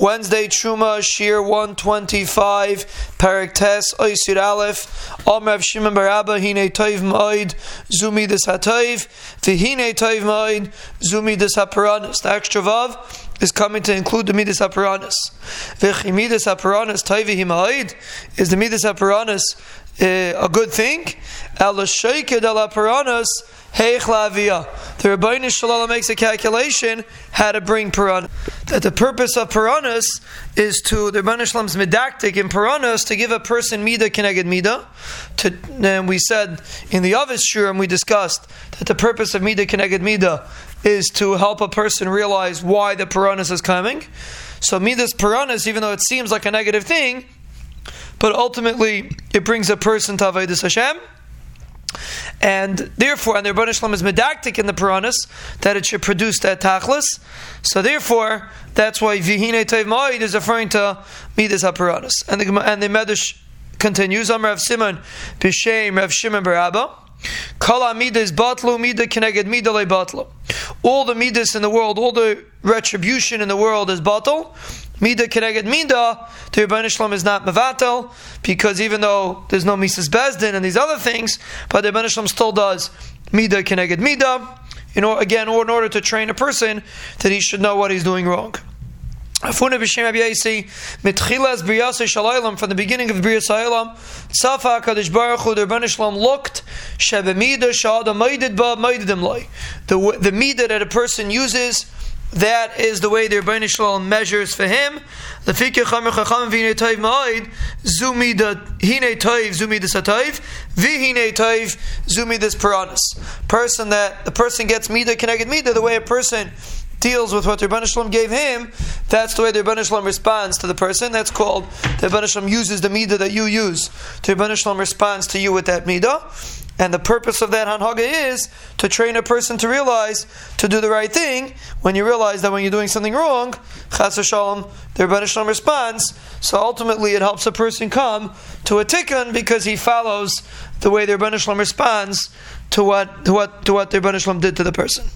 Wednesday Truma Shir 125 Parak Tes Oisir Aleph Omer Rav Shimon Barabba Hine Toiv Moed Zumi Des HaToiv V'Hine Toiv Moed Zumi Des HaParanis The extra Vav is coming to include the Midas HaParanis V'Chi Midas HaParanis Himaid is the Midas HaParanis uh, a good thing. The Rabbeinu makes a calculation how to bring Piranha. That the purpose of Piranhas is to, the Ribbono Shel Olam's medactic in Piranhas to give a person Mida Keneged Mida. To, and we said in the Avis Shurim we discussed that the purpose of Mida Keneged Mida is to help a person realize why the Piranhas is coming. So Midas Piranhas, even though it seems like a negative thing, but ultimately it brings a person to Avodah Hashem and therefore, and the Ribbono Shel Olam is medactic in the Puranas that it should produce that tachlis. So therefore, that's why Vihine Teiv Ma'id is referring to Midas HaPuranas. And the, and the Medrash continues, Amr Rav Simon, B'Shem Rav Shimon Barabba, Kala midas batlu mida keneged mida le batlu. All the midas in the world, all the retribution in the world is batal. Mida keneged mida, the Ribbono Shel Olam is not mevatel, because even though there's no Mises Bezdin and these other things, but the Ribbono Shel Olam still does mida keneged mida, in or, again, or in order to train a person that he should know what he's doing wrong. From the beginning of briyas haolam. Safa Kadosh Baruch Hu the Ribbono Shel Olam looked shebemida shada maidid ba maididim loy. The the midah that a person uses that is the way the Ribbono Shel Olam measures for him. The fikir chamer chacham v'hinei toiv ma'id zumi da hinei toiv zumi des hatayv v'hinei toiv zumi des peranis. Person that the person gets midah connected midah the way a person deals with what the Ribbono Shel Olam gave him. That's the way the Ribbono Shel Olam responds to the person. That's called the Ribbono Shel Olam uses the midah that you use. The Ribbono Shel Olam responds to you with that midah. And the purpose of that hanhaga is to train a person to realize to do the right thing. When you realize that when you're doing something wrong, chas shalom, the Ribbono Shel Olam responds. So ultimately, it helps a person come to a tikkun because he follows the way the Ribbono Shel Olam responds to what to what to what the Ribbono Shel Olam did to the person.